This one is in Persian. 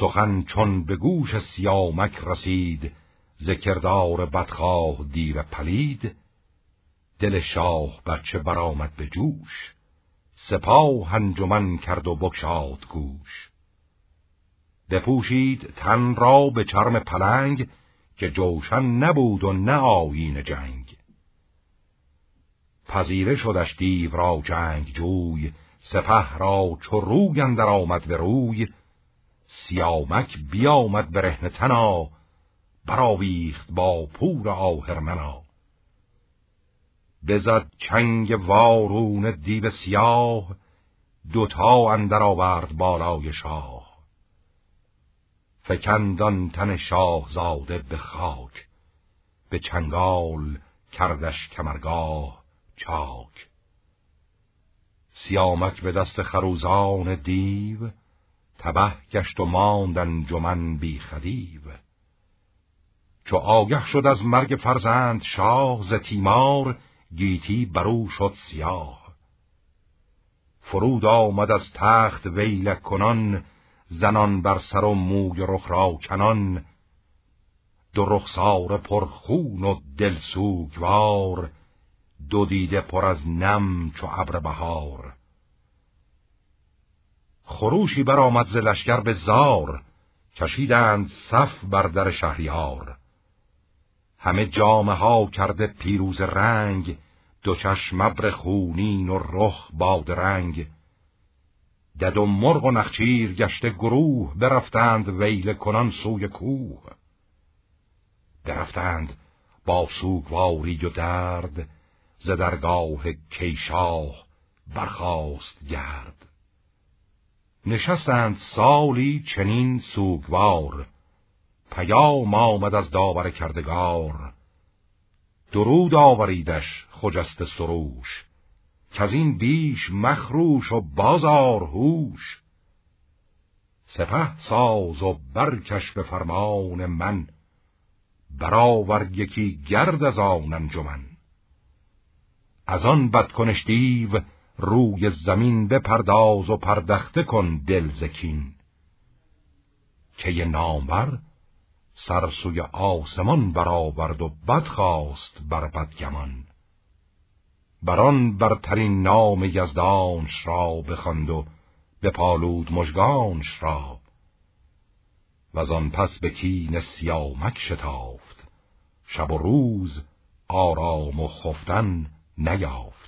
سخن چون به گوش سیامک رسید ذکردار بدخواه دیو پلید. دل شاه بچه برآمد به جوش سپاه انجمن کرد و بکشاد گوش بپوشید تن را به چرم پلنگ که جوشن نبود و نه آیین جنگ. پذیره شدش دیو را جنگ جوی سپه را چو روی اندر آمد به روی. سیامک بیامد به رهن تنا براویخت با پور آهرمنا بزد چنگ وارون دیو سیاه دوتا اندر آورد بالای شاه. فکندان تن شاه زاده به خاک به چنگال کردش کمرگاه چاک. سیامک به دست خروزان دیو تبه گشت و ماندن جمن بی خدیو چو آگه شد از مرگ فرزند شاه ز تیمار گیتی برو شد سیاه. فرود آمد از تخت ویلک کنان زنان بر سر و موی رخ را کنان. دو رخسار پرخون و دل سوگوار دو دیده پر از نم چو ابر بهار. خروشی برآمد ز لشکر به زار کشیدند صف بر در شهریار. همه جامه ها کرده پیروز رنگ دو چشم ابر خونین و رخ باد رنگ. دد و مرغ و نخچیر گشته گروه برفتند ویل کنان سوی کوه. برفتند با سوگواری و درد ز درگاه کیشاه برخاست گرد. نشستند سالی چنین سوگوار. پیام آمد از داور کردگار. درود آوریدش خجست سروش. که از این بیش مخروش و بازار هوش. سپه ساز و برکش به فرمان من. برآور یکی گرد از آن انجمن. از آن بدکنش دیو روی زمین بپرداز و پردخته کن دل زکین که نامور سر سوی آسمان برآورد و بد خواست بر بدگمان. بران برترین نام یزدانش را بخواند و پالود مژگانش را. و آن پس به کین سیامک شتافت. شب و روز آرام و خفتن نیافت.